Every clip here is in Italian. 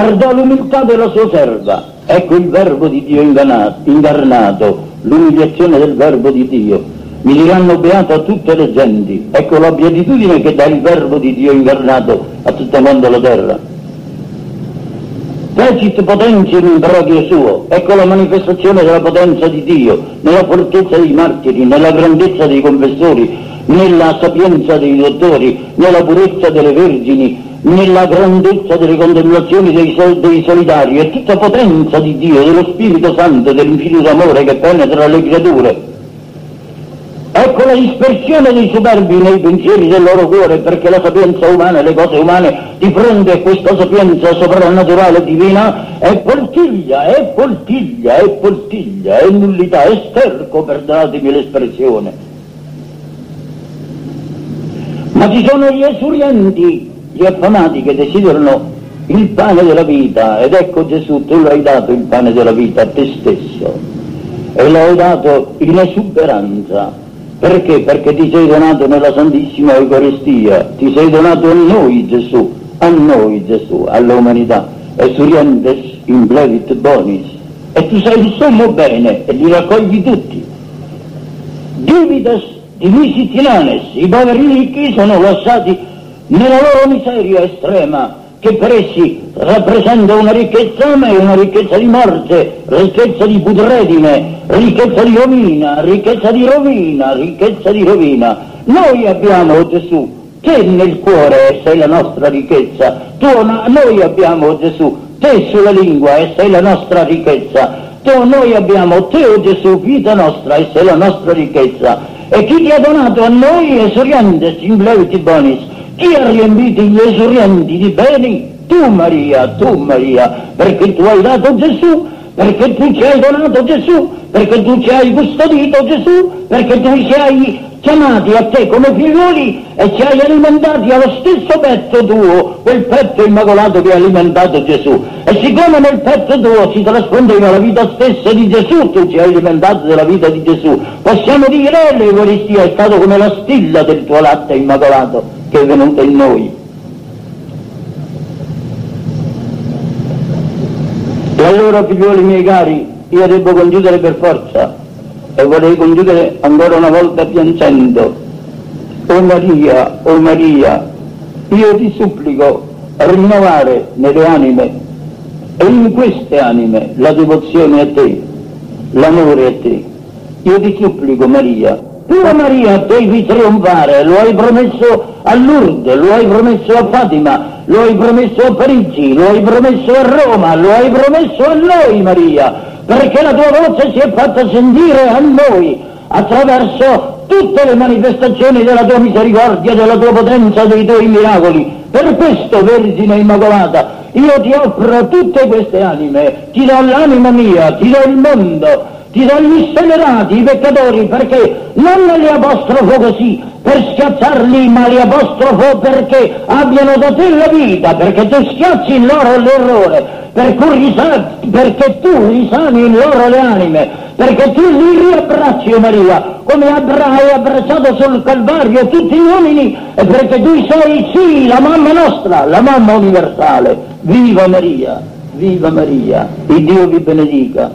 guardò l'umiltà della sua serva, ecco il verbo di Dio incarnato, l'umiliazione del verbo di Dio. Mi diranno beato a tutte le genti, ecco la beatitudine che dà il verbo di Dio incarnato a tutta mondo la terra. Fecit potentium in proprio suo, ecco la manifestazione della potenza di Dio, nella fortezza dei martiri, nella grandezza dei confessori, nella sapienza dei dottori, nella purezza delle vergini, nella grandezza delle contemplazioni dei, sol- dei solidari, è tutta potenza di Dio, dello Spirito Santo, dell'infinito amore che penetra le creature. Ecco la dispersione dei superbi nei pensieri del loro cuore, perché la sapienza umana e le cose umane di fronte a questa sapienza soprannaturale divina è poltiglia, è poltiglia, è poltiglia, è nullità, è sterco, perdonatemi l'espressione. Ma ci sono gli esurienti, gli affamati che desiderano il pane della vita, ed ecco Gesù, tu l'hai dato il pane della vita a te stesso, e l'hai dato in esuberanza perché? Perché ti sei donato nella Santissima Eucaristia, ti sei donato a noi Gesù, a noi Gesù, all'umanità, e surientes in plevit bonis, e tu sei il sommo bene e li raccogli tutti. Divides divisi tinanes, i poveri ricchi sono lasciati nella loro miseria estrema, che per essi rappresenta una ricchezza ma è una ricchezza di morte, ricchezza di putredine, ricchezza di rovina, ricchezza di rovina, ricchezza di rovina. Noi abbiamo Gesù, te nel cuore sei la nostra ricchezza, tu, noi abbiamo Gesù, te sulla lingua e sei la nostra ricchezza, tu, noi abbiamo te o Gesù, vita nostra e sei la nostra ricchezza. E chi ti ha donato a noi è sorientes in bleviti bonis, chi ha riempito gli esurgenti di beni? Tu Maria, tu Maria, perché tu hai dato Gesù, perché tu ci hai donato Gesù, perché tu ci hai custodito Gesù, perché tu ci hai chiamati a te come figlioli e ci hai alimentati allo stesso petto tuo, quel petto immacolato che ha alimentato Gesù. E siccome nel petto tuo si trasfondeva la vita stessa di Gesù, tu ci hai alimentato della vita di Gesù, possiamo dire l'Eucaristia è stato come la stilla del tuo latte immacolato che è venuta in noi. E allora, figlioli miei cari, io devo conchiudere per forza e vorrei conchiudere ancora una volta piangendo. O Maria, o Maria, io ti supplico rinnovare nelle anime e in queste anime la devozione a te, l'amore a te. Io ti supplico, Maria, tu Maria devi trionfare, lo hai promesso a Lourdes, lo hai promesso a Fatima, lo hai promesso a Parigi, lo hai promesso a Roma, lo hai promesso a noi Maria, perché la tua voce si è fatta sentire a noi attraverso tutte le manifestazioni della tua misericordia, della tua potenza, dei tuoi miracoli. Per questo, Vergine Immacolata, io ti offro tutte queste anime, ti do l'anima mia, ti do il mondo, ti do gli scelerati, i peccatori, perché non li apostrofo così per schiazzarli, ma li apostrofo perché abbiano da te la vita, perché tu schiacci in loro l'errore, per perché tu risani in loro le anime, perché tu li riabbracci, oh Maria, come hai abbracciato sul Calvario tutti gli uomini, e perché tu sei sì la mamma nostra, la mamma universale. Viva Maria! Viva Maria, il Dio vi benedica.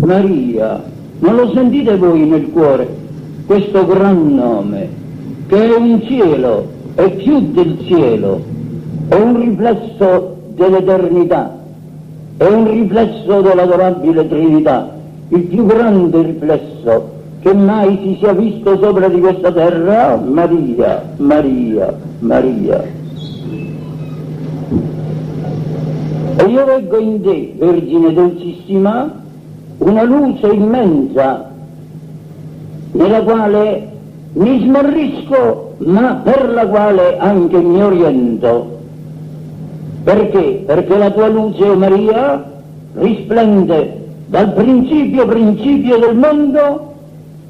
Maria, non lo sentite voi nel cuore questo gran nome, che è un cielo, è più del cielo, è un riflesso dell'eternità, è un riflesso dell'adorabile Trinità, il più grande riflesso che mai si sia visto sopra di questa terra, Maria, Maria, Maria. E io in te, Vergine dolcissima, una luce immensa nella quale mi smarrisco, ma per la quale anche mi oriento. Perché? Perché la tua luce, o Maria, risplende dal principio principio del mondo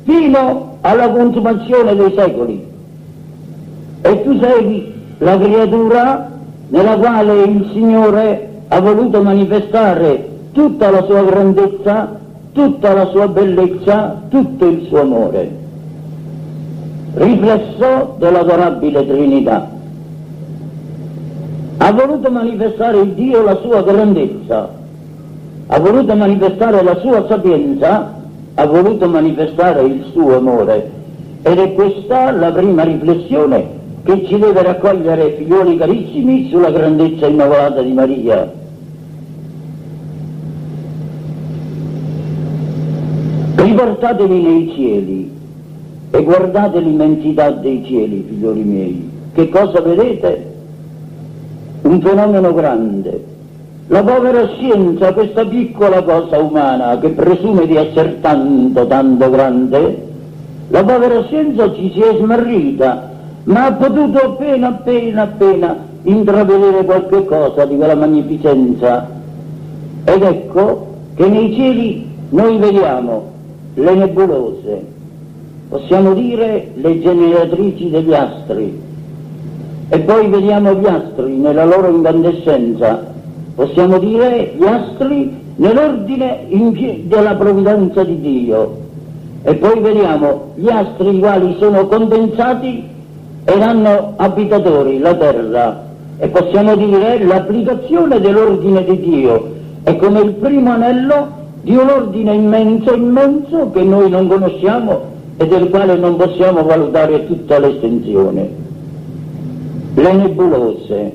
fino alla consumazione dei secoli. E tu sei la creatura nella quale il Signore ha voluto manifestare tutta la sua grandezza, tutta la sua bellezza, tutto il suo amore. Riflesso dell'adorabile Trinità. ha voluto manifestare il Dio la sua grandezza, ha voluto manifestare la sua sapienza, ha voluto manifestare il suo amore. Ed è questa la prima riflessione che ci deve raccogliere, figlioli carissimi, sulla grandezza immacolata di Maria. Riportatevi nei cieli e guardate l'immensità dei cieli, figlioli miei. Che cosa vedete? Un fenomeno grande. La povera scienza, questa piccola cosa umana che presume di essere tanto, tanto grande, la povera scienza ci si è smarrita, ma ha potuto appena, appena, appena intravedere qualche cosa di quella magnificenza. Ed ecco che nei cieli noi vediamo le nebulose, possiamo dire le generatrici degli astri, e poi vediamo gli astri nella loro incandescenza, possiamo dire gli astri nell'ordine della provvidenza di Dio, e poi vediamo gli astri i quali sono condensati ed hanno abitatori, la terra, e possiamo dire l'applicazione dell'ordine di Dio, è come il primo anello di un ordine immenso, immenso che noi non conosciamo e del quale non possiamo valutare tutta l'estensione. Le nebulose,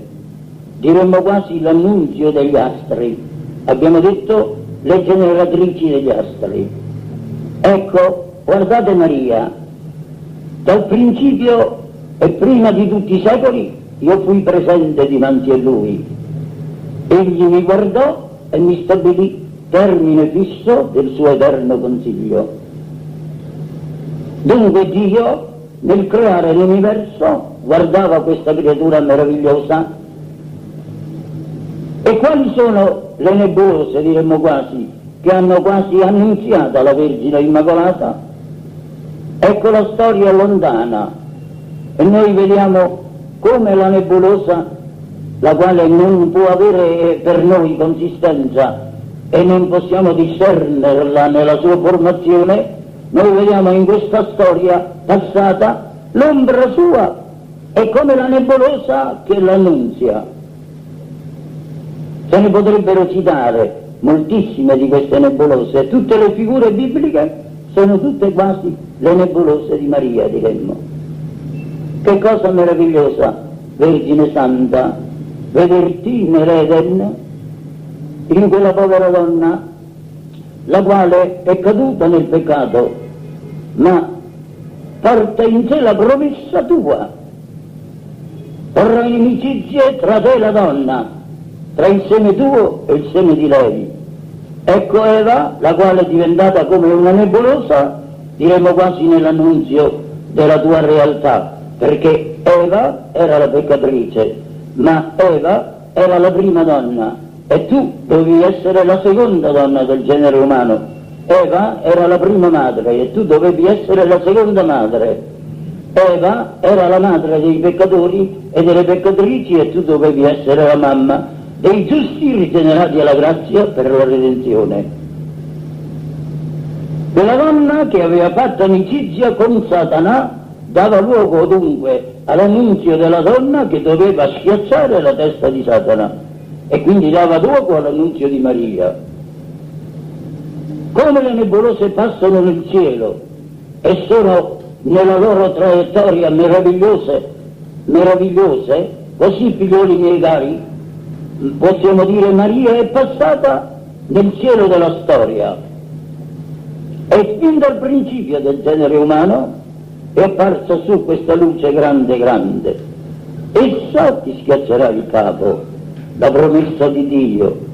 diremmo quasi l'annunzio degli astri, abbiamo detto le generatrici degli astri. Ecco, guardate Maria, dal principio e prima di tutti i secoli io fui presente dinanzi a lui. Egli mi guardò e mi stabilì termine fisso del suo eterno consiglio. Dunque Dio, nel creare l'universo, guardava questa creatura meravigliosa e quali sono le nebulose, diremmo quasi, che hanno quasi annunziato la Vergine Immacolata? Ecco la storia lontana e noi vediamo come la nebulosa, la quale non può avere per noi consistenza e non possiamo discernerla nella sua formazione, noi vediamo in questa storia passata l'ombra sua è come la nebulosa che l'annunzia. Se ne potrebbero citare moltissime di queste nebulose, tutte le figure bibliche sono tutte quasi le nebulose di Maria, diremmo. Che cosa meravigliosa, Vergine Santa, vederti nell'Eden in quella povera donna, la quale è caduta nel peccato, ma porta in sé la promessa tua. Porrà inimicizie tra te e la donna, tra il seme tuo e il seme di lei. Ecco Eva, la quale è diventata come una nebulosa, diremo quasi nell'annunzio della tua realtà, perché Eva era la peccatrice, ma Eva era la prima donna, e tu dovevi essere la seconda donna del genere umano. Eva era la prima madre e tu dovevi essere la seconda madre. Eva era la madre dei peccatori e delle peccatrici e tu dovevi essere la mamma dei giusti rigenerati alla grazia per la redenzione. Quella donna che aveva fatto amicizia con Satana dava luogo dunque all'annunzio della donna che doveva schiacciare la testa di Satana e quindi dava luogo all'annunzio di Maria. Come le nebulose passano nel cielo e sono nella loro traiettoria meravigliose, meravigliose, così figlioli miei cari, possiamo dire Maria è passata nel cielo della storia e fin dal principio del genere umano è apparsa su questa luce grande grande. Essa ti schiaccerà il capo la promessa di Dio.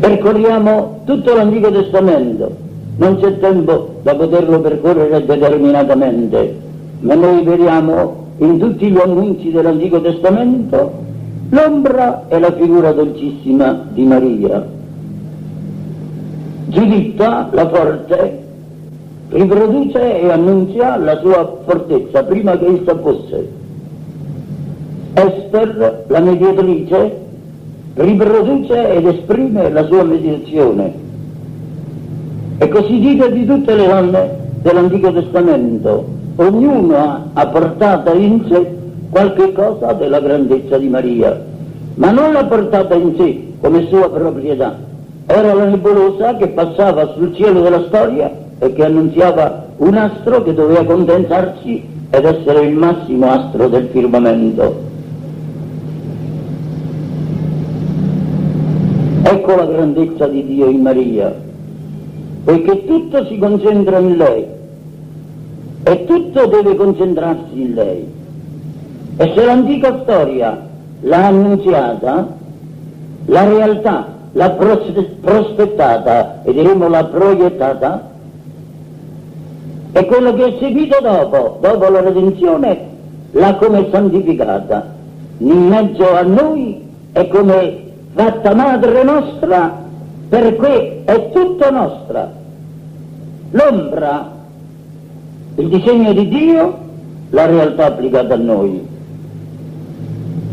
Percorriamo tutto l'Antico Testamento, non c'è tempo da poterlo percorrere determinatamente, ma noi vediamo in tutti gli annunci dell'Antico Testamento l'ombra e la figura dolcissima di Maria. Giuditta, la forte, riproduce e annunzia la sua fortezza prima che essa fosse Esther, la mediatrice, riproduce ed esprime la sua meditazione. E così dice di tutte le donne dell'Antico Testamento, ognuna ha portato in sé qualche cosa della grandezza di Maria, ma non l'ha portata in sé come sua proprietà. Era la nebulosa che passava sul cielo della storia e che annunziava un astro che doveva condensarsi ed essere il massimo astro del firmamento. Ecco la grandezza di Dio in Maria, poiché tutto si concentra in lei e tutto deve concentrarsi in lei. E se l'antica storia l'ha annunziata, la realtà l'ha prospettata e diremo l'ha proiettata, e quello che è seguito dopo, dopo la redenzione, l'ha come santificata. In mezzo a noi è come fatta madre nostra, perché è tutto nostra. L'ombra, il disegno di Dio, la realtà applicata a noi.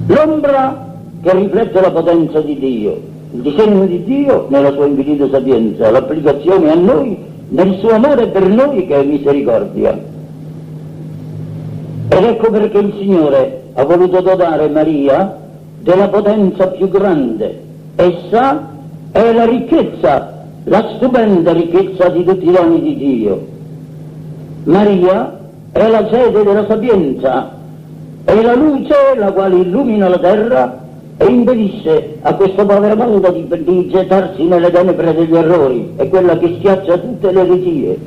L'ombra che riflette la potenza di Dio, il disegno di Dio nella sua infinita sapienza, l'applicazione a noi nel suo amore per noi che è misericordia. Ed ecco perché il Signore ha voluto dotare Maria della potenza più grande. Essa è la ricchezza, la stupenda ricchezza di tutti i doni di Dio. Maria è la sede della sapienza, è la luce la quale illumina la terra e impedisce a questo povero mondo di, di gettarsi nelle tenebre degli errori, è quella che schiaccia tutte le eresie.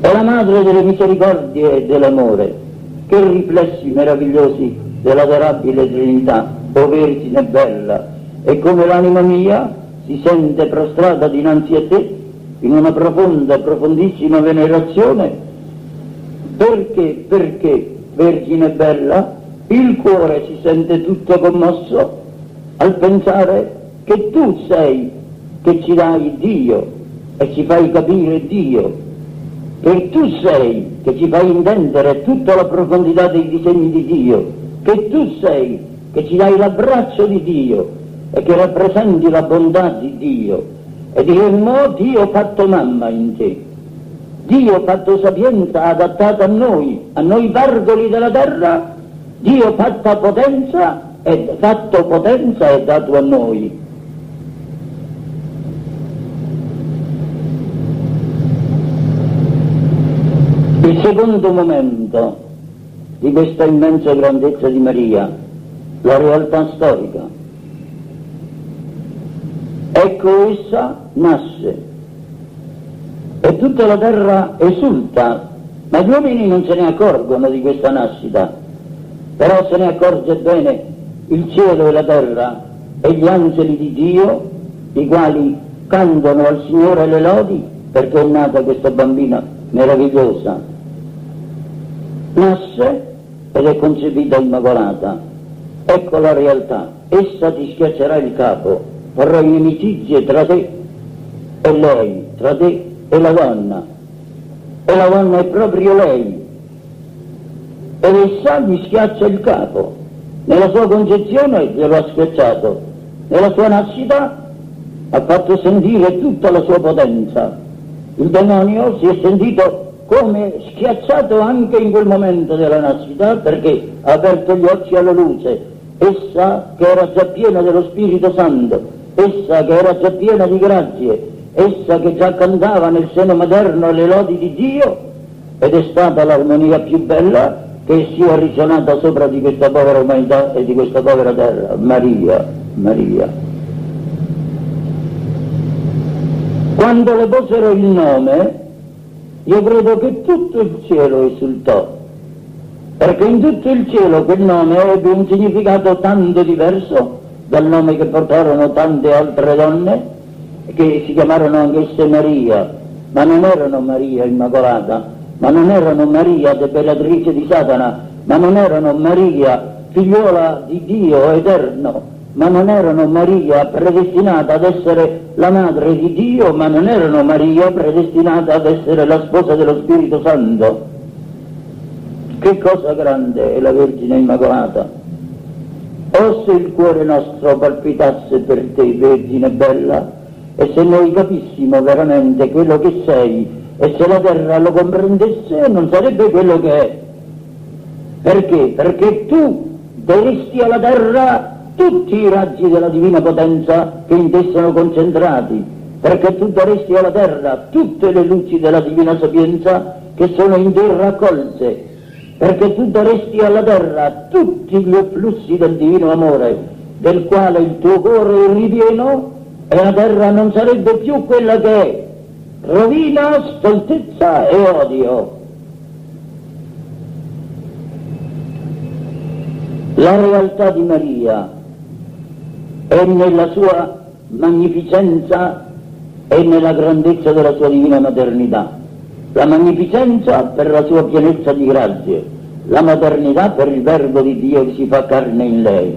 È la madre delle misericordie e dell'amore. Che riflessi meravigliosi dell'adorabile Trinità, o Vergine bella, e come l'anima mia si sente prostrata dinanzi a te in una profonda, profondissima venerazione, perché, perché, Vergine bella, il cuore si sente tutto commosso al pensare che tu sei che ci dai Dio e ci fai capire Dio, che tu sei che ci fai intendere tutta la profondità dei disegni di Dio, che tu sei che ci dai l'abbraccio di Dio e che rappresenti la bontà di Dio e diremmo Dio ha fatto mamma in te. Dio ha fatto sapienza adattata a noi, a noi pargoli della terra Dio fatta potenza e fatto potenza è dato a noi. Il secondo momento di questa immensa grandezza di Maria, la realtà storica. Ecco essa nasce e tutta la terra esulta, ma gli uomini non se ne accorgono di questa nascita però se ne accorge bene il cielo e la terra e gli angeli di Dio, i quali cantano al Signore le lodi perché è nata questa bambina meravigliosa. Nasce ed è concepita immacolata. Ecco la realtà. Essa ti schiaccerà il capo, farà inimicizie tra te e lei, tra te e la donna. E la donna è proprio lei, ed essa gli schiaccia il capo. Nella sua concezione glielo ha schiacciato, nella sua nascita ha fatto sentire tutta la sua potenza. Il demonio si è sentito come schiacciato anche in quel momento della nascita perché ha aperto gli occhi alla luce, essa che era già piena dello Spirito Santo, essa che era già piena di grazie, essa che già cantava nel seno materno le lodi di Dio ed è stata l'armonia più bella che sia risuonata sopra di questa povera umanità e di questa povera terra. Maria, Maria. Quando le posero il nome, io credo che tutto il cielo esultò, perché in tutto il cielo quel nome ebbe un significato tanto diverso dal nome che portarono tante altre donne, che si chiamarono anch'esse Maria, ma non erano Maria Immacolata, ma non erano Maria, debelatrice di Satana, ma non erano Maria, figliuola di Dio eterno, ma non erano Maria predestinata ad essere la madre di Dio, ma non erano Maria predestinata ad essere la sposa dello Spirito Santo. Che cosa grande è la Vergine Immacolata! O se il cuore nostro palpitasse per te, Vergine bella, e se noi capissimo veramente quello che sei, e se la terra lo comprendesse non sarebbe quello che è. Perché? Perché tu daresti alla terra tutti i raggi della divina potenza che in te sono concentrati, perché tu daresti alla terra tutte le luci della divina sapienza che sono in te raccolte, perché tu daresti alla terra tutti gli afflussi del divino amore, del quale il tuo cuore è ripieno e la terra non sarebbe più quella che è, rovina, stoltezza e odio. La realtà di Maria è nella sua magnificenza e nella grandezza della sua divina maternità. La magnificenza per la sua pienezza di grazie, la maternità per il verbo di Dio che si fa carne in lei.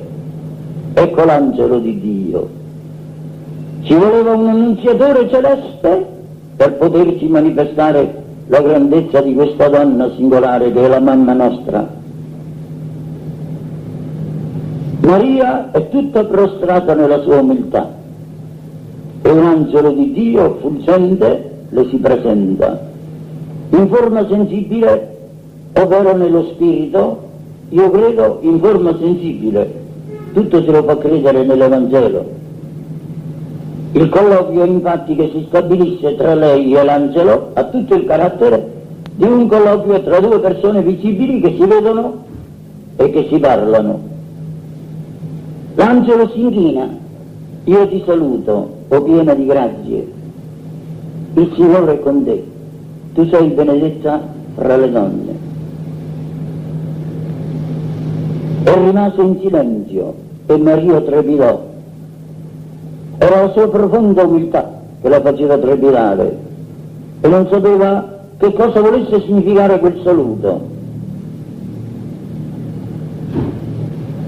Ecco l'angelo di Dio. Ci voleva un annunziatore celeste per poterci manifestare la grandezza di questa donna singolare che è la mamma nostra. Maria è tutta prostrata nella sua umiltà e un angelo di Dio fulgente le si presenta in forma sensibile, ovvero nello spirito, io credo in forma sensibile, tutto se lo fa credere nell'Evangelo. Il colloquio infatti che si stabilisce tra lei e l'angelo ha tutto il carattere di un colloquio tra due persone visibili che si vedono e che si parlano. L'angelo si inchina, io ti saluto, o piena di grazie, il Signore è con te, tu sei benedetta fra le donne. E rimase in silenzio e Maria trepidò. Era la sua profonda umiltà che la faceva trepidare e non sapeva che cosa volesse significare quel saluto.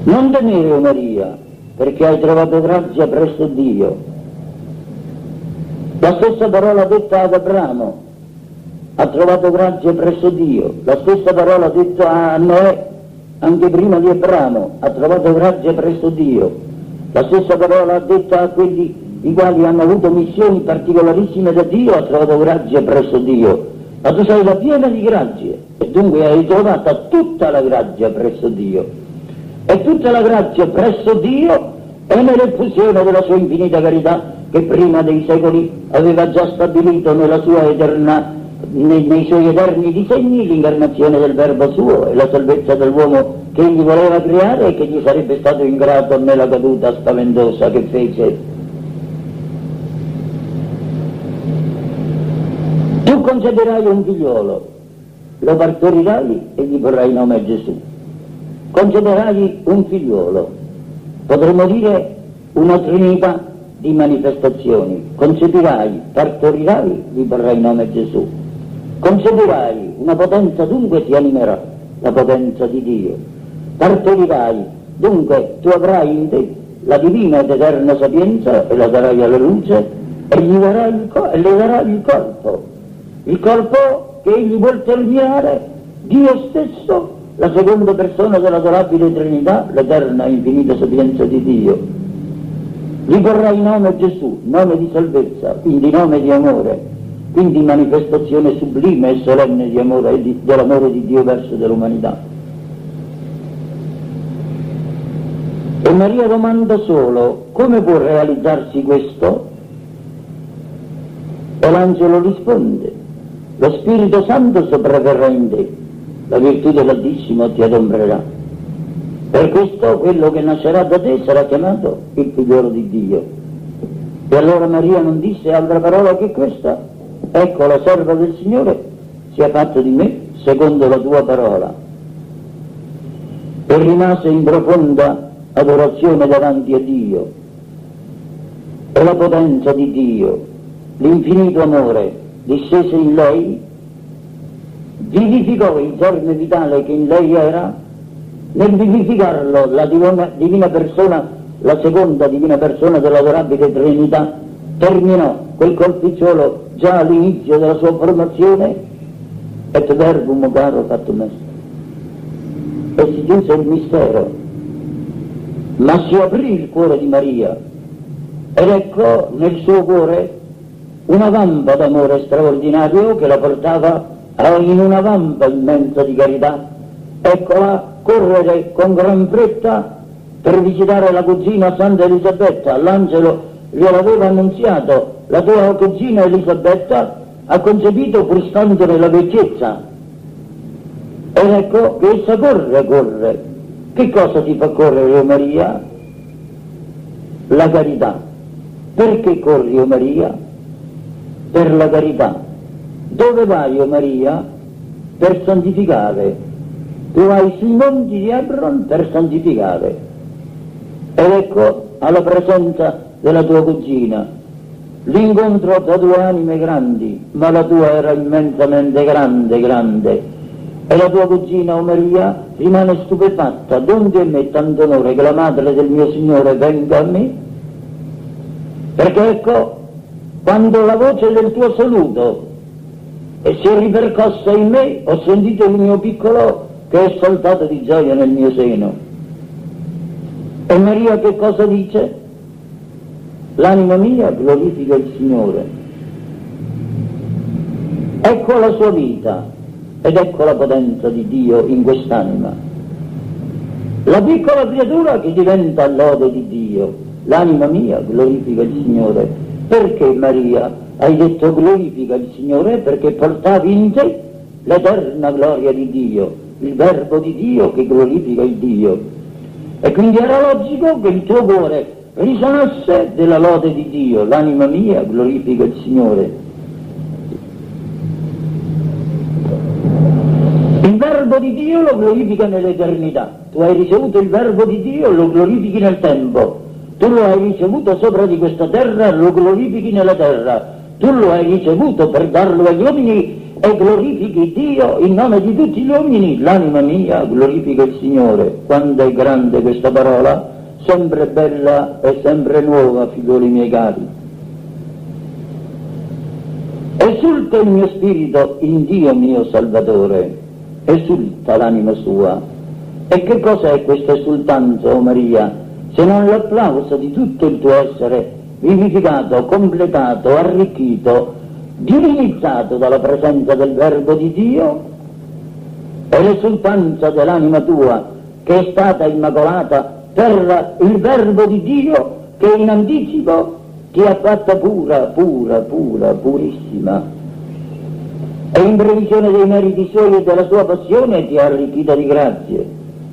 Non temere Maria, perché hai trovato grazia presso Dio. La stessa parola detta ad Abramo, ha trovato grazia presso Dio. La stessa parola detta a Noè, anche prima di Abramo, ha trovato grazia presso Dio. La stessa parola detta a quelli i quali hanno avuto missioni particolarissime da Dio, ha trovato grazia presso Dio. Ma tu sei la piena di grazie e dunque hai trovata tutta la grazia presso Dio e tutta la grazia presso Dio è nell'effusione della sua infinita carità che prima dei secoli aveva già stabilito eterna, nei, nei suoi eterni disegni l'incarnazione del verbo suo e la salvezza dell'uomo che egli voleva creare e che gli sarebbe stato ingrato nella caduta spaventosa che fece. Tu concederai un figliolo, lo partorirai e gli porrai nome Gesù concederai un figliolo, potremmo dire una trinità di manifestazioni, concepirai, partorirai, gli vorrai nome Gesù, concepirai, una potenza dunque ti animerà, la potenza di Dio, partorirai, dunque tu avrai in te la divina ed eterna sapienza e la darai alla luce e gli darai il, co- le darai il corpo, il corpo che egli vuol terminare, Dio stesso la seconda persona dell'adorabile Trinità, l'eterna e infinita sapienza di Dio. Gli vorrà il nome Gesù, nome di salvezza, quindi nome di amore, quindi manifestazione sublime e solenne di amore, di, dell'amore di Dio verso dell'umanità. E Maria domanda solo come può realizzarsi questo? E l'angelo risponde, lo Spirito Santo sopravverrà in te la virtù dell'Altissimo ti adombrerà. Per questo quello che nascerà da te sarà chiamato il figliolo di Dio. E allora Maria non disse altra parola che questa, ecco la serva del Signore sia fatto di me secondo la tua parola. E rimase in profonda adorazione davanti a Dio. E la potenza di Dio, l'infinito amore, dissese in lei vivificò il germe vitale che in lei era, nel vivificarlo la divina, divina persona, la seconda divina persona dell'adorabile Trinità, terminò quel colpicciolo già all'inizio della sua formazione, et verbum caro fatto messo. E si chiuse il mistero, ma si aprì il cuore di Maria ed ecco nel suo cuore una vampa d'amore straordinario che la portava in una vampa immensa di carità eccola correre con gran fretta per visitare la cugina Santa Elisabetta. L'angelo gliel'aveva annunziato, la tua cugina Elisabetta ha concepito pur stante nella vecchiezza. Ed ecco che essa corre, corre. Che cosa ti fa correre, oh Maria? La carità. Perché corri, oh Maria? Per la carità. Dove vai, oh Maria? Per santificare. Tu vai sui monti di Hebron per santificare. Ed ecco alla presenza della tua cugina, l'incontro tra due anime grandi, ma la tua era immensamente grande, grande. E la tua cugina, o Maria, rimane stupefatta, donde a me tanto onore che la madre del mio Signore venga a me? Perché ecco, quando la voce del tuo saluto e si è ripercossa in me, ho sentito il mio piccolo che è saltato di gioia nel mio seno. E Maria che cosa dice? L'anima mia glorifica il Signore. Ecco la sua vita ed ecco la potenza di Dio in quest'anima. La piccola creatura che diventa lode di Dio. L'anima mia glorifica il Signore. Perché Maria hai detto glorifica il Signore? Perché portavi in te l'eterna gloria di Dio, il verbo di Dio che glorifica il Dio. E quindi era logico che il tuo cuore risonasse della lode di Dio, l'anima mia glorifica il Signore. Il verbo di Dio lo glorifica nell'eternità, tu hai ricevuto il verbo di Dio, lo glorifichi nel tempo, tu lo hai ricevuto sopra di questa terra, lo glorifichi nella terra, tu lo hai ricevuto per darlo agli uomini e glorifichi Dio in nome di tutti gli uomini, l'anima mia glorifica il Signore. Quando è grande questa parola? sempre bella e sempre nuova, figlioli miei cari. Esulta il mio spirito in Dio mio Salvatore, esulta l'anima sua. E che cos'è questa esultanza, o oh Maria, se non l'applauso di tutto il tuo essere vivificato, completato, arricchito, divinizzato dalla presenza del Verbo di Dio? E l'esultanza dell'anima tua, che è stata immacolata per il verbo di Dio che in anticipo ti ha fatta pura, pura, pura, purissima. E in previsione dei meriti suoi e della sua passione ti ha arricchita di grazie.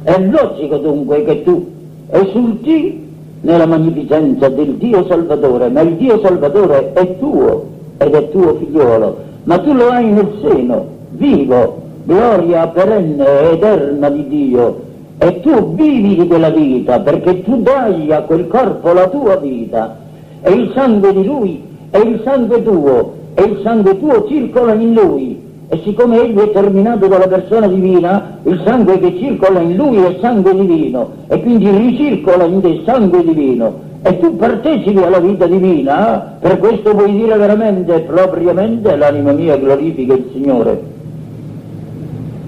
È logico dunque che tu esulti nella magnificenza del Dio Salvatore, ma il Dio Salvatore è tuo ed è tuo figliolo, ma tu lo hai nel seno, vivo, gloria perenne e eterna di Dio, e tu vivi di quella vita perché tu dai a quel corpo la tua vita e il sangue di lui è il sangue tuo e il sangue tuo circola in lui e siccome egli è terminato dalla persona divina il sangue che circola in lui è sangue divino e quindi ricircola in te sangue divino e tu partecipi alla vita divina per questo puoi dire veramente propriamente l'anima mia glorifica il Signore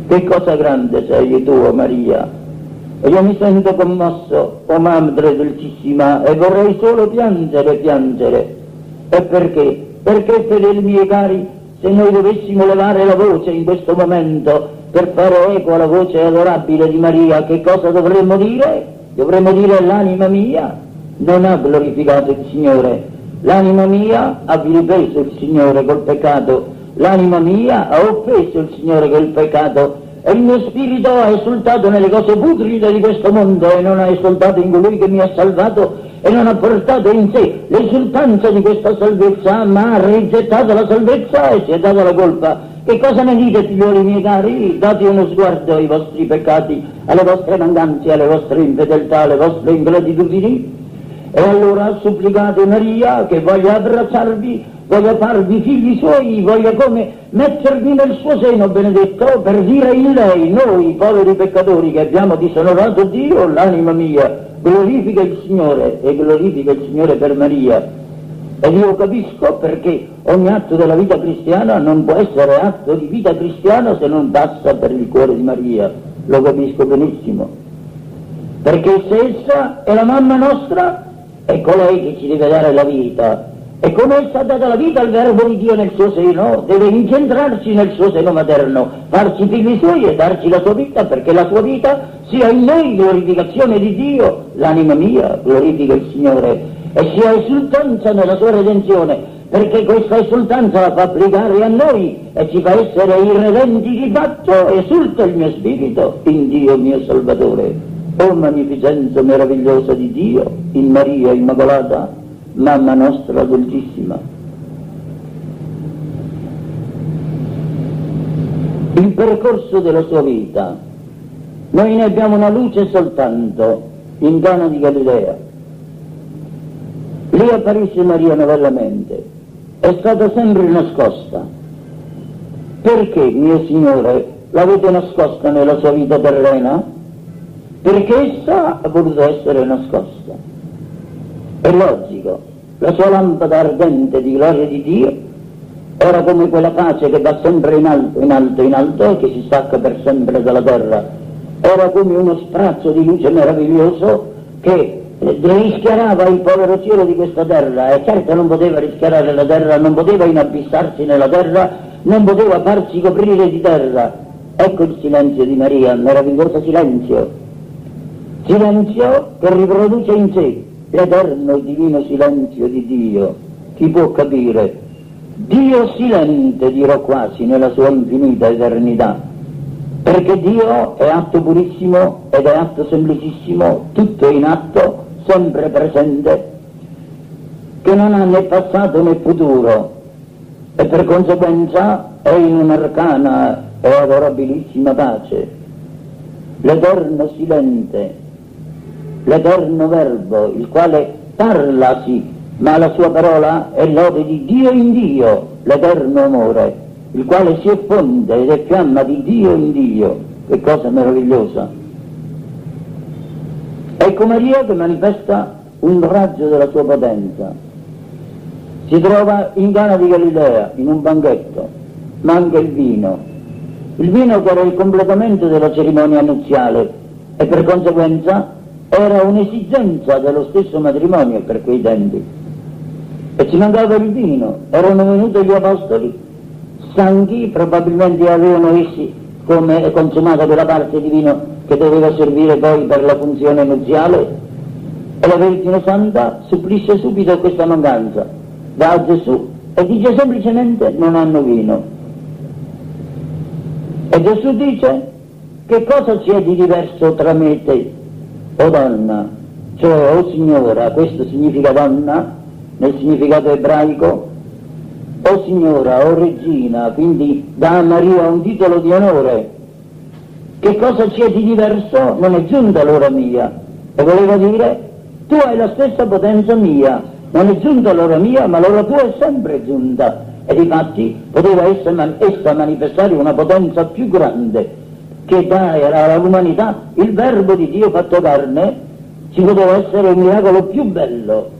che cosa grande sei tu Maria e io mi sento commosso, o oh Madre Dolcissima, e vorrei solo piangere, piangere. E perché? Perché, fedeli miei cari, se noi dovessimo levare la voce in questo momento per fare eco alla voce adorabile di Maria, che cosa dovremmo dire? Dovremmo dire l'anima mia non ha glorificato il Signore, l'anima mia ha vilipeso il Signore col peccato, l'anima mia ha offeso il Signore col peccato. E il mio spirito ha esultato nelle cose putride di questo mondo e non ha esultato in colui che mi ha salvato e non ha portato in sé l'esultanza di questa salvezza, ma ha rigettato la salvezza e si è data la colpa. Che cosa ne dite, figlioli miei cari? Date uno sguardo ai vostri peccati, alle vostre mancanze, alle vostre infedeltà, alle vostre ingratitudini. E allora supplicate Maria che voglia abbracciarvi voglia farvi figli suoi, voglia come mettervi nel suo seno, benedetto, per dire in lei, noi poveri peccatori che abbiamo disonorato Dio, l'anima mia, glorifica il Signore e glorifica il Signore per Maria. Ed io capisco perché ogni atto della vita cristiana non può essere atto di vita cristiana se non passa per il cuore di Maria. Lo capisco benissimo. Perché se essa è la mamma nostra, è colei che ci deve dare la vita, E come è stata data la vita al verbo di Dio nel suo seno, deve incentrarsi nel suo seno materno, farci figli suoi e darci la sua vita, perché la sua vita sia in noi glorificazione di Dio. L'anima mia glorifica il Signore e sia esultanza nella sua redenzione, perché questa esultanza la fa applicare a noi e ci fa essere irredenti di fatto, esulta il mio spirito in Dio mio Salvatore. O magnificenza meravigliosa di Dio, in Maria Immacolata, mamma nostra dolcissima. Il percorso della sua vita, noi ne abbiamo una luce soltanto in Cana di Galilea. Lì apparisce Maria novellamente, è stata sempre nascosta. Perché, mio Signore, l'avete nascosta nella sua vita terrena? Perché essa ha voluto essere nascosta. È logico, la sua lampada ardente di gloria di Dio era come quella pace che va sempre in alto, in alto, in alto e che si stacca per sempre dalla terra. Era come uno sprazzo di luce meraviglioso che rischiarava il povero cielo di questa terra e certo non poteva rischiarare la terra, non poteva inabissarsi nella terra, non poteva farsi coprire di terra. Ecco il silenzio di Maria, meraviglioso silenzio. Silenzio che riproduce in sé l'eterno e divino silenzio di Dio. Chi può capire? Dio silente, dirò quasi, nella sua infinita eternità, perché Dio è atto purissimo ed è atto semplicissimo, tutto in atto, sempre presente, che non ha né passato né futuro e per conseguenza è in un'arcana e adorabilissima pace. L'eterno silente l'eterno verbo, il quale parla sì, ma la sua parola è lode di Dio in Dio, l'eterno amore, il quale si effonde ed è fiamma di Dio in Dio. Che cosa meravigliosa! Ecco Maria che manifesta un raggio della sua potenza. Si trova in Cana di Galilea, in un banchetto, manca il vino. Il vino che era il completamento della cerimonia nuziale e per conseguenza era un'esigenza dello stesso matrimonio per quei tempi. E ci mancava il vino, erano venuti gli apostoli, stanchi, probabilmente avevano essi come consumato quella parte di vino che doveva servire poi per la funzione nuziale, e la Vergine Santa supplisce subito questa mancanza, va a Gesù e dice semplicemente non hanno vino. E Gesù dice che cosa c'è di diverso tra me e te? O donna, cioè o signora, questo significa donna nel significato ebraico, o signora o regina, quindi dà a Maria un titolo di onore. Che cosa c'è di diverso? Non è giunta l'ora mia. E voleva dire, tu hai la stessa potenza mia, non è giunta l'ora mia, ma l'ora tua è sempre giunta. E difatti poteva essa manifestare una potenza più grande che dare all'umanità il verbo di Dio fatto carne, ci poteva essere un miracolo più bello.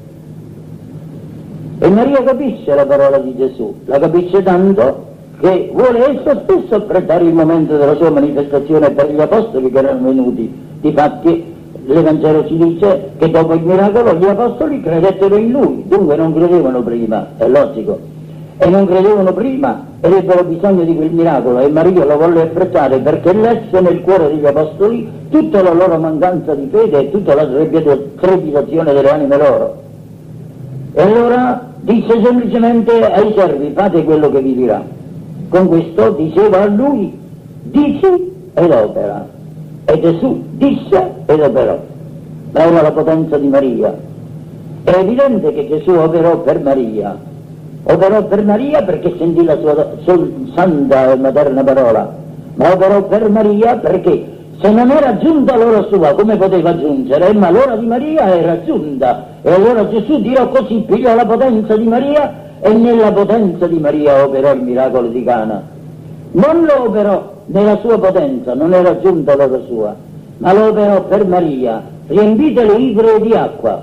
E Maria capisce la parola di Gesù, la capisce tanto che vuole esso stesso affrettare il momento della sua manifestazione per gli apostoli che erano venuti. Difatti l'Evangelo ci dice che dopo il miracolo gli apostoli credettero in lui, dunque non credevano prima, è logico e non credevano prima ed ebbero bisogno di quel miracolo e Maria lo volle affrettare perché lesse nel cuore degli apostoli tutta la loro mancanza di fede e tutta la trepidazione delle anime loro. E allora disse semplicemente ai servi fate quello che vi dirà. Con questo diceva a lui dici ed opera. E Gesù disse ed operò. Ma era la potenza di Maria. È evidente che Gesù operò per Maria, operò per Maria perché sentì la sua, santa e materna parola, ma operò per Maria perché se non era giunta l'ora sua, come poteva giungere? Ma l'ora di Maria era giunta. E allora Gesù dirò così, pigliò la potenza di Maria e nella potenza di Maria operò il miracolo di Cana. Non lo operò nella sua potenza, non era giunta l'ora sua, ma lo operò per Maria. Riempite le idre di acqua.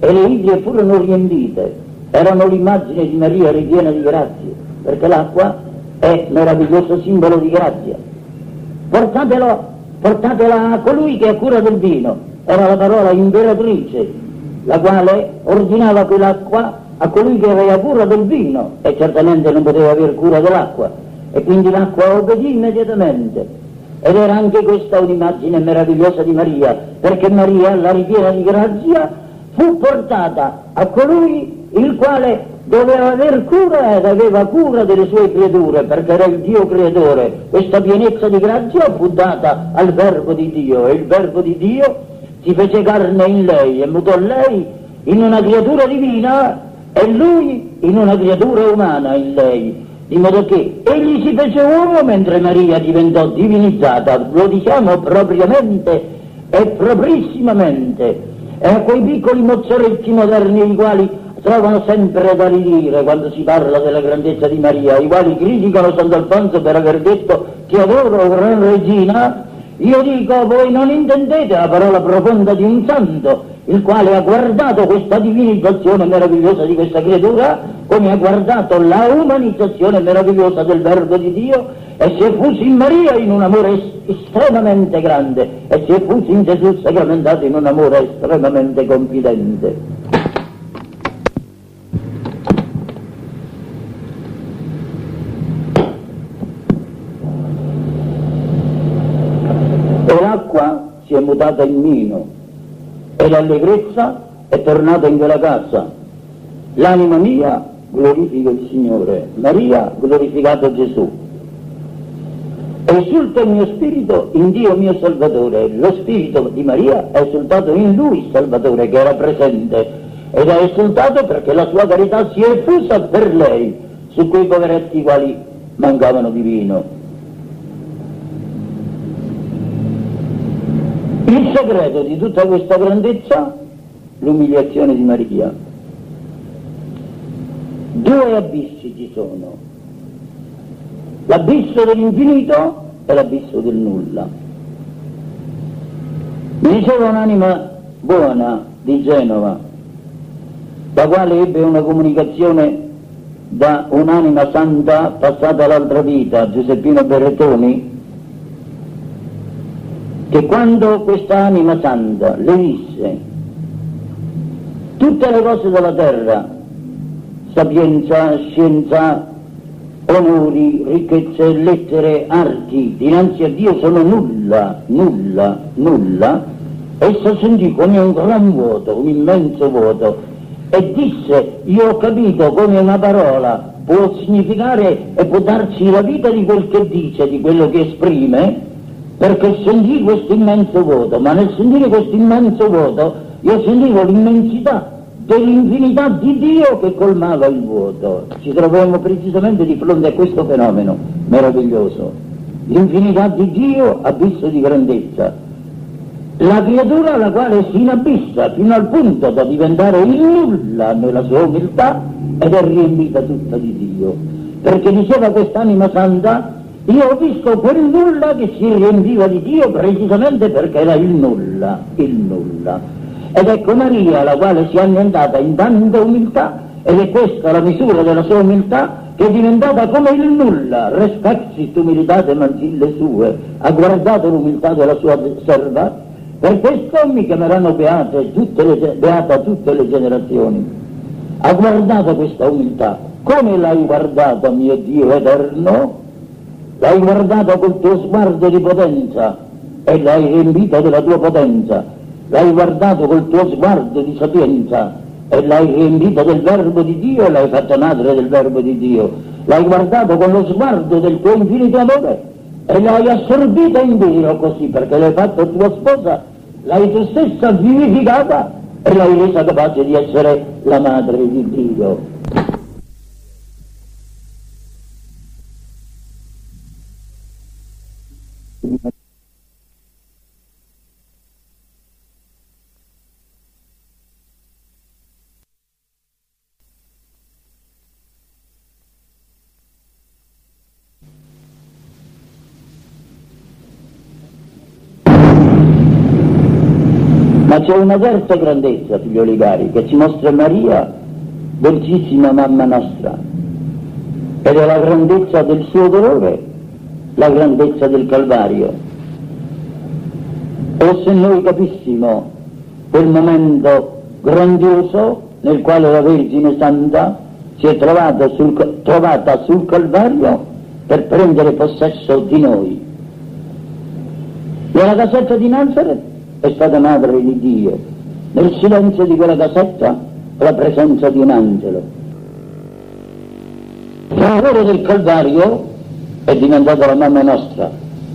E le idre furono riempite erano l'immagine di Maria ripiena di grazie, perché l'acqua è meraviglioso simbolo di grazia. Portatelo, portatela a colui che ha cura del vino, era la parola imperatrice, la quale ordinava quell'acqua a colui che aveva cura del vino e certamente non poteva avere cura dell'acqua e quindi l'acqua obbedì immediatamente. Ed era anche questa un'immagine meravigliosa di Maria, perché Maria, la ripiena di grazia, fu portata a colui il quale doveva aver cura ed aveva cura delle sue creature, perché era il Dio creatore. Questa pienezza di grazia fu data al Verbo di Dio e il Verbo di Dio si fece carne in lei e mutò lei in una creatura divina e lui in una creatura umana in lei. Di modo che egli si fece uomo mentre Maria diventò divinizzata, lo diciamo propriamente e proprissimamente. E a quei piccoli mozzaretti moderni i quali trovano sempre da ridire quando si parla della grandezza di Maria, i quali criticano Sant'Alfonso per aver detto che adoro gran regina, io dico voi non intendete la parola profonda di un santo, il quale ha guardato questa divinizzazione meravigliosa di questa creatura, come ha guardato la umanizzazione meravigliosa del Verbo di Dio e si è fuso in Maria in un amore estremamente grande e si è fuso in Gesù sacramentato in un amore estremamente confidente. Mutata in vino e l'allegrezza è tornata in quella casa. L'anima mia glorifica il Signore, Maria glorificato Gesù. Esulta il mio spirito in Dio mio Salvatore, lo spirito di Maria è esultato in Lui Salvatore che era presente ed è esultato perché la sua carità si è fusa per lei su quei poveretti quali mancavano di vino. Il segreto di tutta questa grandezza, l'umiliazione di Maria. Due abissi ci sono, l'abisso dell'infinito e l'abisso del nulla. Mi diceva un'anima buona di Genova, la quale ebbe una comunicazione da un'anima santa passata l'altra vita, Giuseppino Berrettoni, che quando questa anima santa le disse tutte le cose della terra, sapienza, scienza, onori, ricchezze, lettere, arti, dinanzi a Dio sono nulla, nulla, nulla, essa sentì come un gran vuoto, un immenso vuoto, e disse, io ho capito come una parola può significare e può darci la vita di quel che dice, di quello che esprime, perché sentì questo immenso vuoto, ma nel sentire questo immenso vuoto io sentivo l'immensità dell'infinità di Dio che colmava il vuoto. Ci troviamo precisamente di fronte a questo fenomeno meraviglioso. L'infinità di Dio, abisso di grandezza. La creatura alla quale si inabissa fino al punto da diventare il nulla nella sua umiltà ed è riempita tutta di Dio. Perché diceva quest'anima santa, io ho visto quel nulla che si riempiva di Dio precisamente perché era il nulla, il nulla. Ed ecco Maria, la quale si è annientata in tanta umiltà, ed è questa la misura della sua umiltà, che è diventata come il nulla, respexit umilitate mancille sue, ha guardato l'umiltà della sua serva, per questo mi chiameranno beate tutte le, beata tutte le generazioni. Ha guardato questa umiltà, come l'hai guardata mio Dio eterno? L'hai guardato col tuo sguardo di potenza e l'hai riempito della tua potenza, l'hai guardato col tuo sguardo di sapienza e l'hai riempito del verbo di Dio e l'hai fatto madre del verbo di Dio, l'hai guardato con lo sguardo del tuo infinito amore e l'hai assorbita in Dio così perché l'hai fatto tua sposa, l'hai tu stessa vivificata e l'hai resa capace di essere la madre di Dio. Ma c'è una terza grandezza, figlioli cari, che ci mostra Maria, dolcissima mamma nostra, ed è la grandezza del suo dolore, la grandezza del Calvario. O se noi capissimo quel momento grandioso nel quale la Vergine Santa si è trovata sul, trovata sul Calvario per prendere possesso di noi. Nella casetta di Nazareth è stata madre di Dio, nel silenzio di quella casetta la presenza di un angelo. Il lavoro del Calvario è diventata la mamma nostra,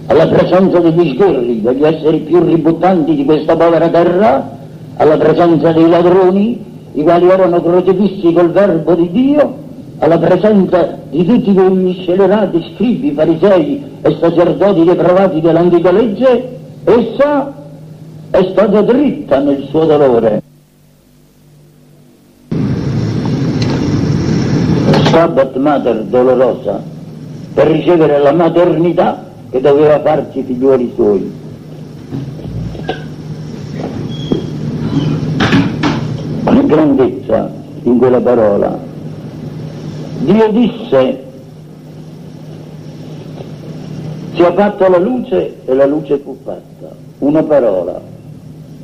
alla presenza degli sgherri, degli esseri più ributtanti di questa povera terra, alla presenza dei ladroni, i quali erano crocefissi col verbo di Dio, alla presenza di tutti quegli scelerati scribi, farisei e sacerdoti depravati dell'antica legge, essa è stata dritta nel suo dolore. Stabat Mater dolorosa per ricevere la maternità che doveva farci figlioli suoi. Con grandezza in quella parola Dio disse, sia fatta la luce e la luce fu fatta, una parola,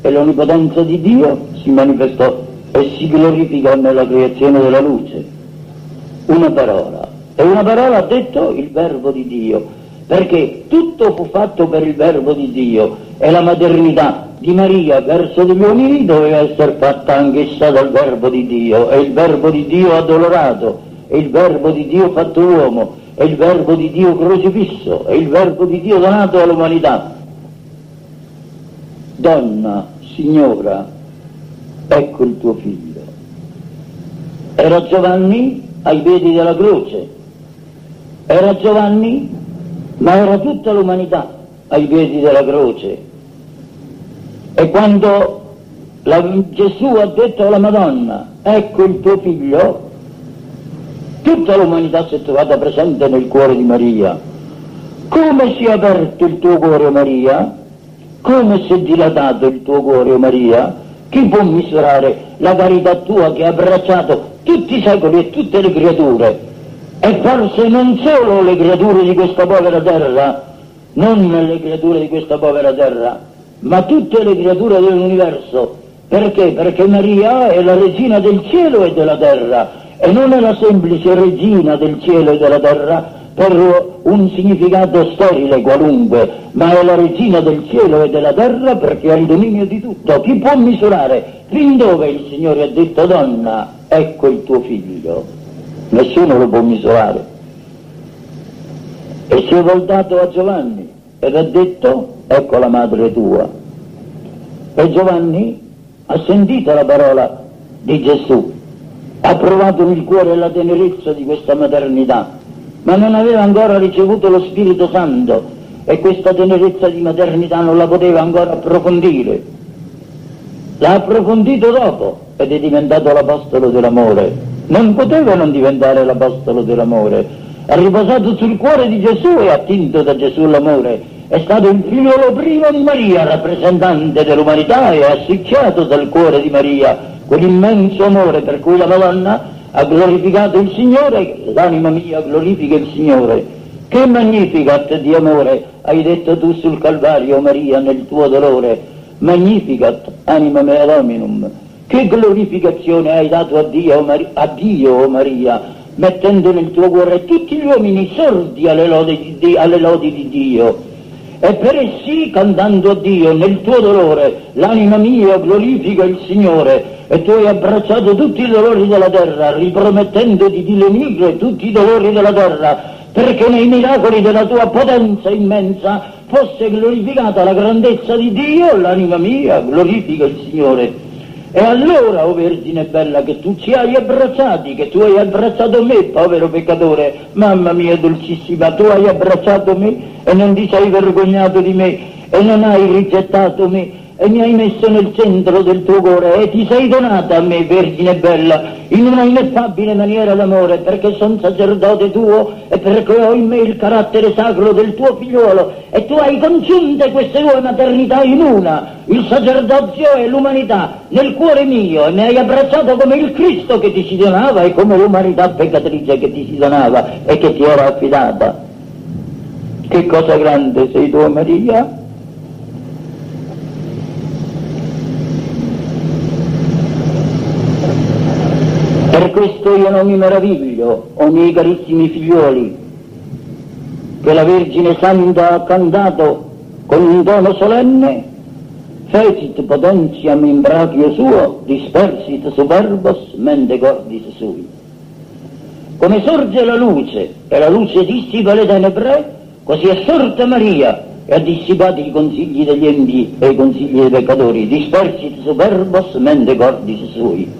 e l'onnipotenza di Dio si manifestò e si glorificò nella creazione della luce. Una parola. E una parola ha detto il verbo di Dio, perché tutto fu fatto per il verbo di Dio e la maternità di Maria verso gli uomini doveva essere fatta anch'essa dal verbo di Dio e il verbo di Dio addolorato è il verbo di Dio fatto uomo, è il verbo di Dio crocifisso, è il verbo di Dio donato all'umanità. Donna, signora, ecco il tuo figlio. Era Giovanni ai piedi della croce, era Giovanni, ma era tutta l'umanità ai piedi della croce. E quando la, Gesù ha detto alla Madonna, ecco il tuo figlio, Tutta l'umanità si è trovata presente nel cuore di Maria. Come si è aperto il tuo cuore, Maria? Come si è dilatato il tuo cuore, Maria? Chi può misurare la carità tua che ha abbracciato tutti i secoli e tutte le creature? E forse non solo le creature di questa povera terra, non le creature di questa povera terra, ma tutte le creature dell'universo. Perché? Perché Maria è la regina del cielo e della terra e non è la semplice regina del cielo e della terra per un significato sterile qualunque, ma è la regina del cielo e della terra perché ha il dominio di tutto. Chi può misurare fin dove il Signore ha detto donna, ecco il tuo figlio? Nessuno lo può misurare. E si è voltato a Giovanni ed ha detto, ecco la madre tua. E Giovanni ha sentito la parola di Gesù ha provato nel cuore la tenerezza di questa maternità, ma non aveva ancora ricevuto lo Spirito Santo e questa tenerezza di maternità non la poteva ancora approfondire. L'ha approfondito dopo ed è diventato l'apostolo dell'amore. Non poteva non diventare l'apostolo dell'amore. Ha riposato sul cuore di Gesù e attinto da Gesù l'amore. È stato il figliolo primo di Maria, rappresentante dell'umanità e assicciato dal cuore di Maria quell'immenso amore per cui la Madonna ha glorificato il Signore, l'anima mia glorifica il Signore. Che magnificat di amore hai detto tu sul Calvario, Maria, nel tuo dolore. Magnificat, anima mea dominum. Che glorificazione hai dato a Dio, Mar- a Dio oh Maria, mettendo nel tuo cuore tutti gli uomini sordi alle lodi di, alle lodi di Dio e per essi cantando a Dio nel tuo dolore, l'anima mia glorifica il Signore e tu hai abbracciato tutti i dolori della terra, ripromettendo di dilenire tutti i dolori della terra, perché nei miracoli della tua potenza immensa fosse glorificata la grandezza di Dio, l'anima mia glorifica il Signore. E allora, o oh Vergine bella, che tu ci hai abbracciati, che tu hai abbracciato me, povero peccatore, mamma mia dolcissima, tu hai abbracciato me e non ti sei vergognato di me e non hai rigettato me e mi hai messo nel centro del tuo cuore e ti sei donata a me, Vergine bella, in una ineffabile maniera d'amore, perché sono sacerdote tuo e perché ho in me il carattere sacro del tuo figliuolo e tu hai congiunte queste due maternità in una, il sacerdozio e l'umanità, nel cuore mio e mi hai abbracciato come il Cristo che ti si donava e come l'umanità peccatrice che ti si donava e che ti era affidata. Che cosa grande sei tu, Maria? Per questo io non mi meraviglio, o miei carissimi figlioli, che la Vergine Santa ha cantato con un tono solenne, fecit potentiam in brachio suo, dispersit superbos mente cordis sui. Come sorge la luce, e la luce dissipa le tenebre, così è sorta Maria, e ha dissipato i consigli degli empi e i consigli dei peccatori, dispersit superbos mente cordis sui.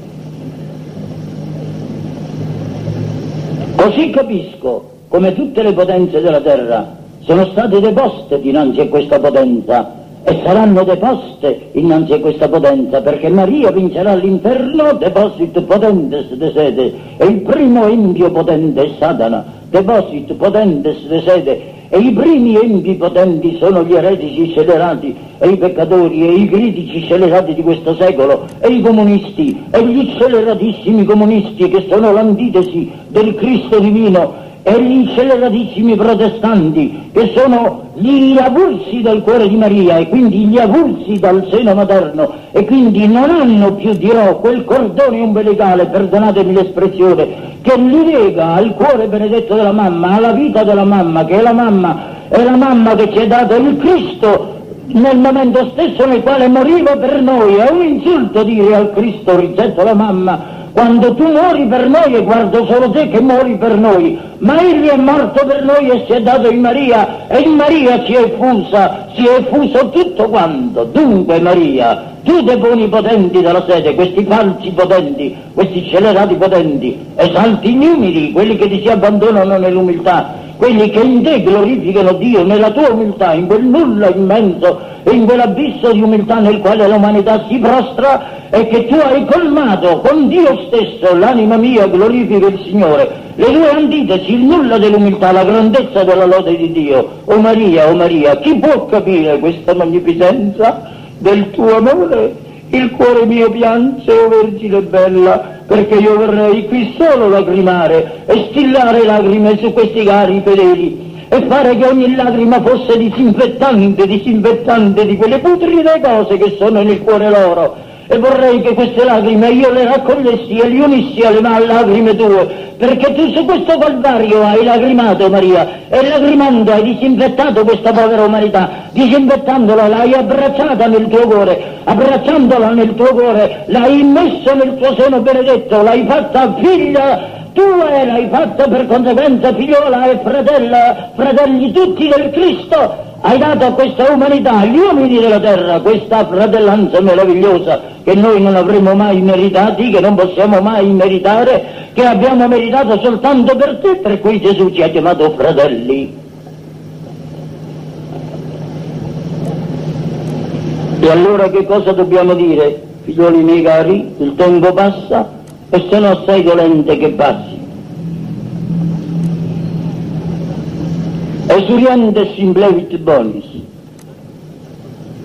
Così capisco come tutte le potenze della terra sono state deposte dinanzi a questa potenza e saranno deposte innanzi a questa potenza, perché Maria vincerà l'inferno, deposit potentes de sede, e il primo empio potente è Satana, deposit potentes de sede, e i primi empi potenti sono gli eretici scelerati, e i peccatori, e i critici scelerati di questo secolo, e i comunisti, e gli sceleratissimi comunisti che sono l'antitesi del Cristo divino, e gli sceleratissimi protestanti che sono gli avulsi dal cuore di Maria e quindi gli avulsi dal seno materno e quindi non hanno più, dirò, quel cordone umbilicale, perdonatemi l'espressione, che li lega al cuore benedetto della mamma, alla vita della mamma, che è la mamma, è la mamma che ci ha dato il Cristo nel momento stesso nel quale moriva per noi. È un insulto dire al Cristo rigetto la mamma quando tu muori per noi e guardo solo te che muori per noi, ma egli è morto per noi e si è dato in Maria e in Maria si è fusa, si è fuso tutto quanto. Dunque Maria, tu deponi potenti della sede, questi falsi potenti, questi scelerati potenti, esalti gli umili, quelli che ti si abbandonano nell'umiltà, quelli che in te glorificano Dio nella tua umiltà, in quel nulla immenso e in quell'abisso di umiltà nel quale l'umanità si prostra e che tu hai colmato con Dio stesso, l'anima mia glorifica il Signore. Le due antitesi, il nulla dell'umiltà, la grandezza della lode di Dio. O Maria, o Maria, chi può capire questa magnificenza del tuo amore? Il cuore mio piange, o Vergine bella, perché io vorrei qui solo lacrimare e stillare lacrime su questi cari fedeli e fare che ogni lacrima fosse disinfettante, disinfettante di quelle putride cose che sono nel cuore loro. E vorrei che queste lacrime io le raccogliessi e le unissi alle lacrime tue, perché tu su questo calvario hai lacrimato Maria, e lagrimando hai disinfettato questa povera umanità, disinfettandola l'hai abbracciata nel tuo cuore, abbracciandola nel tuo cuore, l'hai messo nel tuo seno benedetto, l'hai fatta figlia tua e l'hai fatta per conseguenza figliola e fratella, fratelli tutti del Cristo, hai dato a questa umanità, agli uomini della terra, questa fratellanza meravigliosa che noi non avremo mai meritati, che non possiamo mai meritare, che abbiamo meritato soltanto per te, per cui Gesù ci ha chiamato fratelli. E allora che cosa dobbiamo dire? Figlioli miei cari, il tempo passa e sono assai dolente che passi. esurientes simplevit bonis,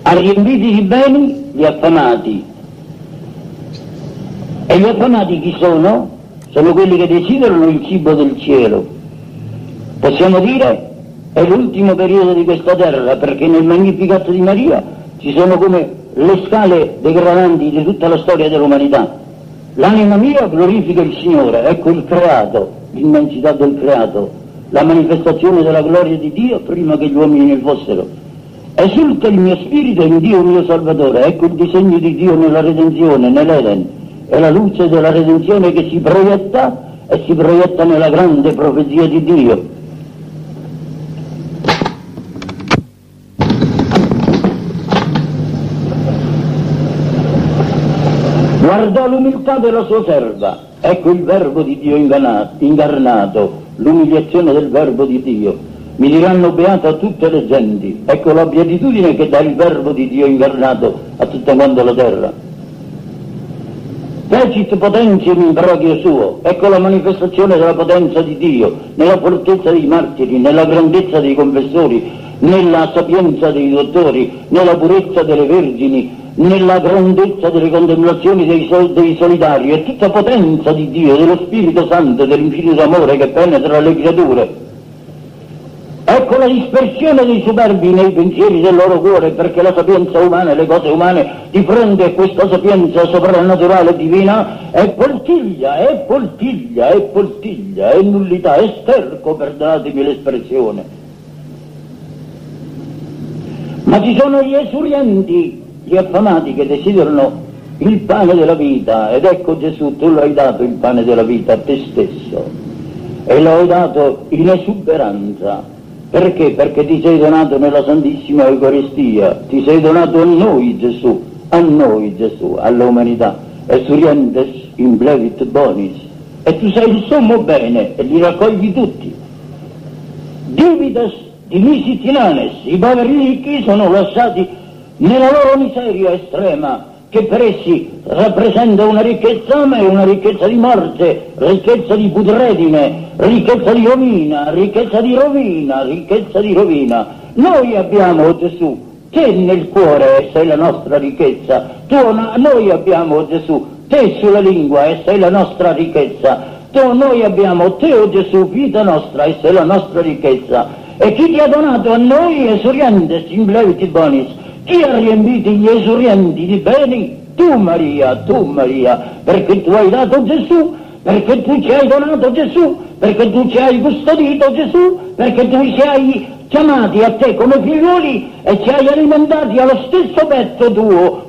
ha riempiti di beni gli affamati. E gli affamati chi sono? Sono quelli che desiderano il cibo del cielo. Possiamo dire è l'ultimo periodo di questa terra perché nel Magnificat di Maria ci sono come le scale degradanti di tutta la storia dell'umanità. L'anima mia glorifica il Signore, ecco il creato, l'immensità del creato, la manifestazione della gloria di Dio prima che gli uomini ne fossero. Esulta il mio spirito in Dio mio Salvatore, ecco il disegno di Dio nella redenzione, nell'Eden, è la luce della redenzione che si proietta e si proietta nella grande profezia di Dio. L'umiltà della sua serva, ecco il verbo di Dio incarnato, l'umiliazione del verbo di Dio. Mi diranno beato tutte le genti. Ecco la beatitudine che dà il verbo di Dio incarnato a tutta quanta la terra. Fecit potentium in brachio suo, ecco la manifestazione della potenza di Dio, nella fortezza dei martiri, nella grandezza dei confessori, nella sapienza dei dottori, nella purezza delle vergini, nella grandezza delle contemplazioni dei, sol- dei solidari e tutta potenza di Dio, dello Spirito Santo, dell'infinito amore che penetra le creature. Ecco la dispersione dei superbi nei pensieri del loro cuore, perché la sapienza umana e le cose umane di fronte a questa sapienza soprannaturale divina è poltiglia, è poltiglia, è poltiglia, è nullità, è sterco, perdonatemi l'espressione. Ma ci sono gli esurienti, gli affamati che desiderano il pane della vita, ed ecco Gesù, tu l'hai dato il pane della vita a te stesso, e lo hai dato in esuberanza perché? Perché ti sei donato nella Santissima Eucaristia, ti sei donato a noi Gesù, a noi Gesù, all'umanità. E surientes implevit bonis. E tu sei il sommo bene e li raccogli tutti. Divides dimisi tinanes, i poveri ricchi sono lasciati nella loro miseria estrema, che per essi rappresenta una ricchezza ma è una ricchezza di morte, ricchezza di putredine, ricchezza di rovina, ricchezza di rovina, ricchezza di rovina. Noi abbiamo, Gesù, te nel cuore sei la nostra ricchezza, tu, noi abbiamo, Gesù, te sulla lingua e sei la nostra ricchezza, tu, noi abbiamo te, oh Gesù, vita nostra e sei la nostra ricchezza. E chi ti ha donato a noi esurientes in bleviti bonis, chi ha riempito gli esurienti di beni? Tu Maria, tu Maria, perché tu hai dato Gesù, perché tu ci hai donato Gesù, perché tu ci hai custodito Gesù, perché tu ci hai chiamati a te come figlioli e ci hai alimentati allo stesso petto tuo,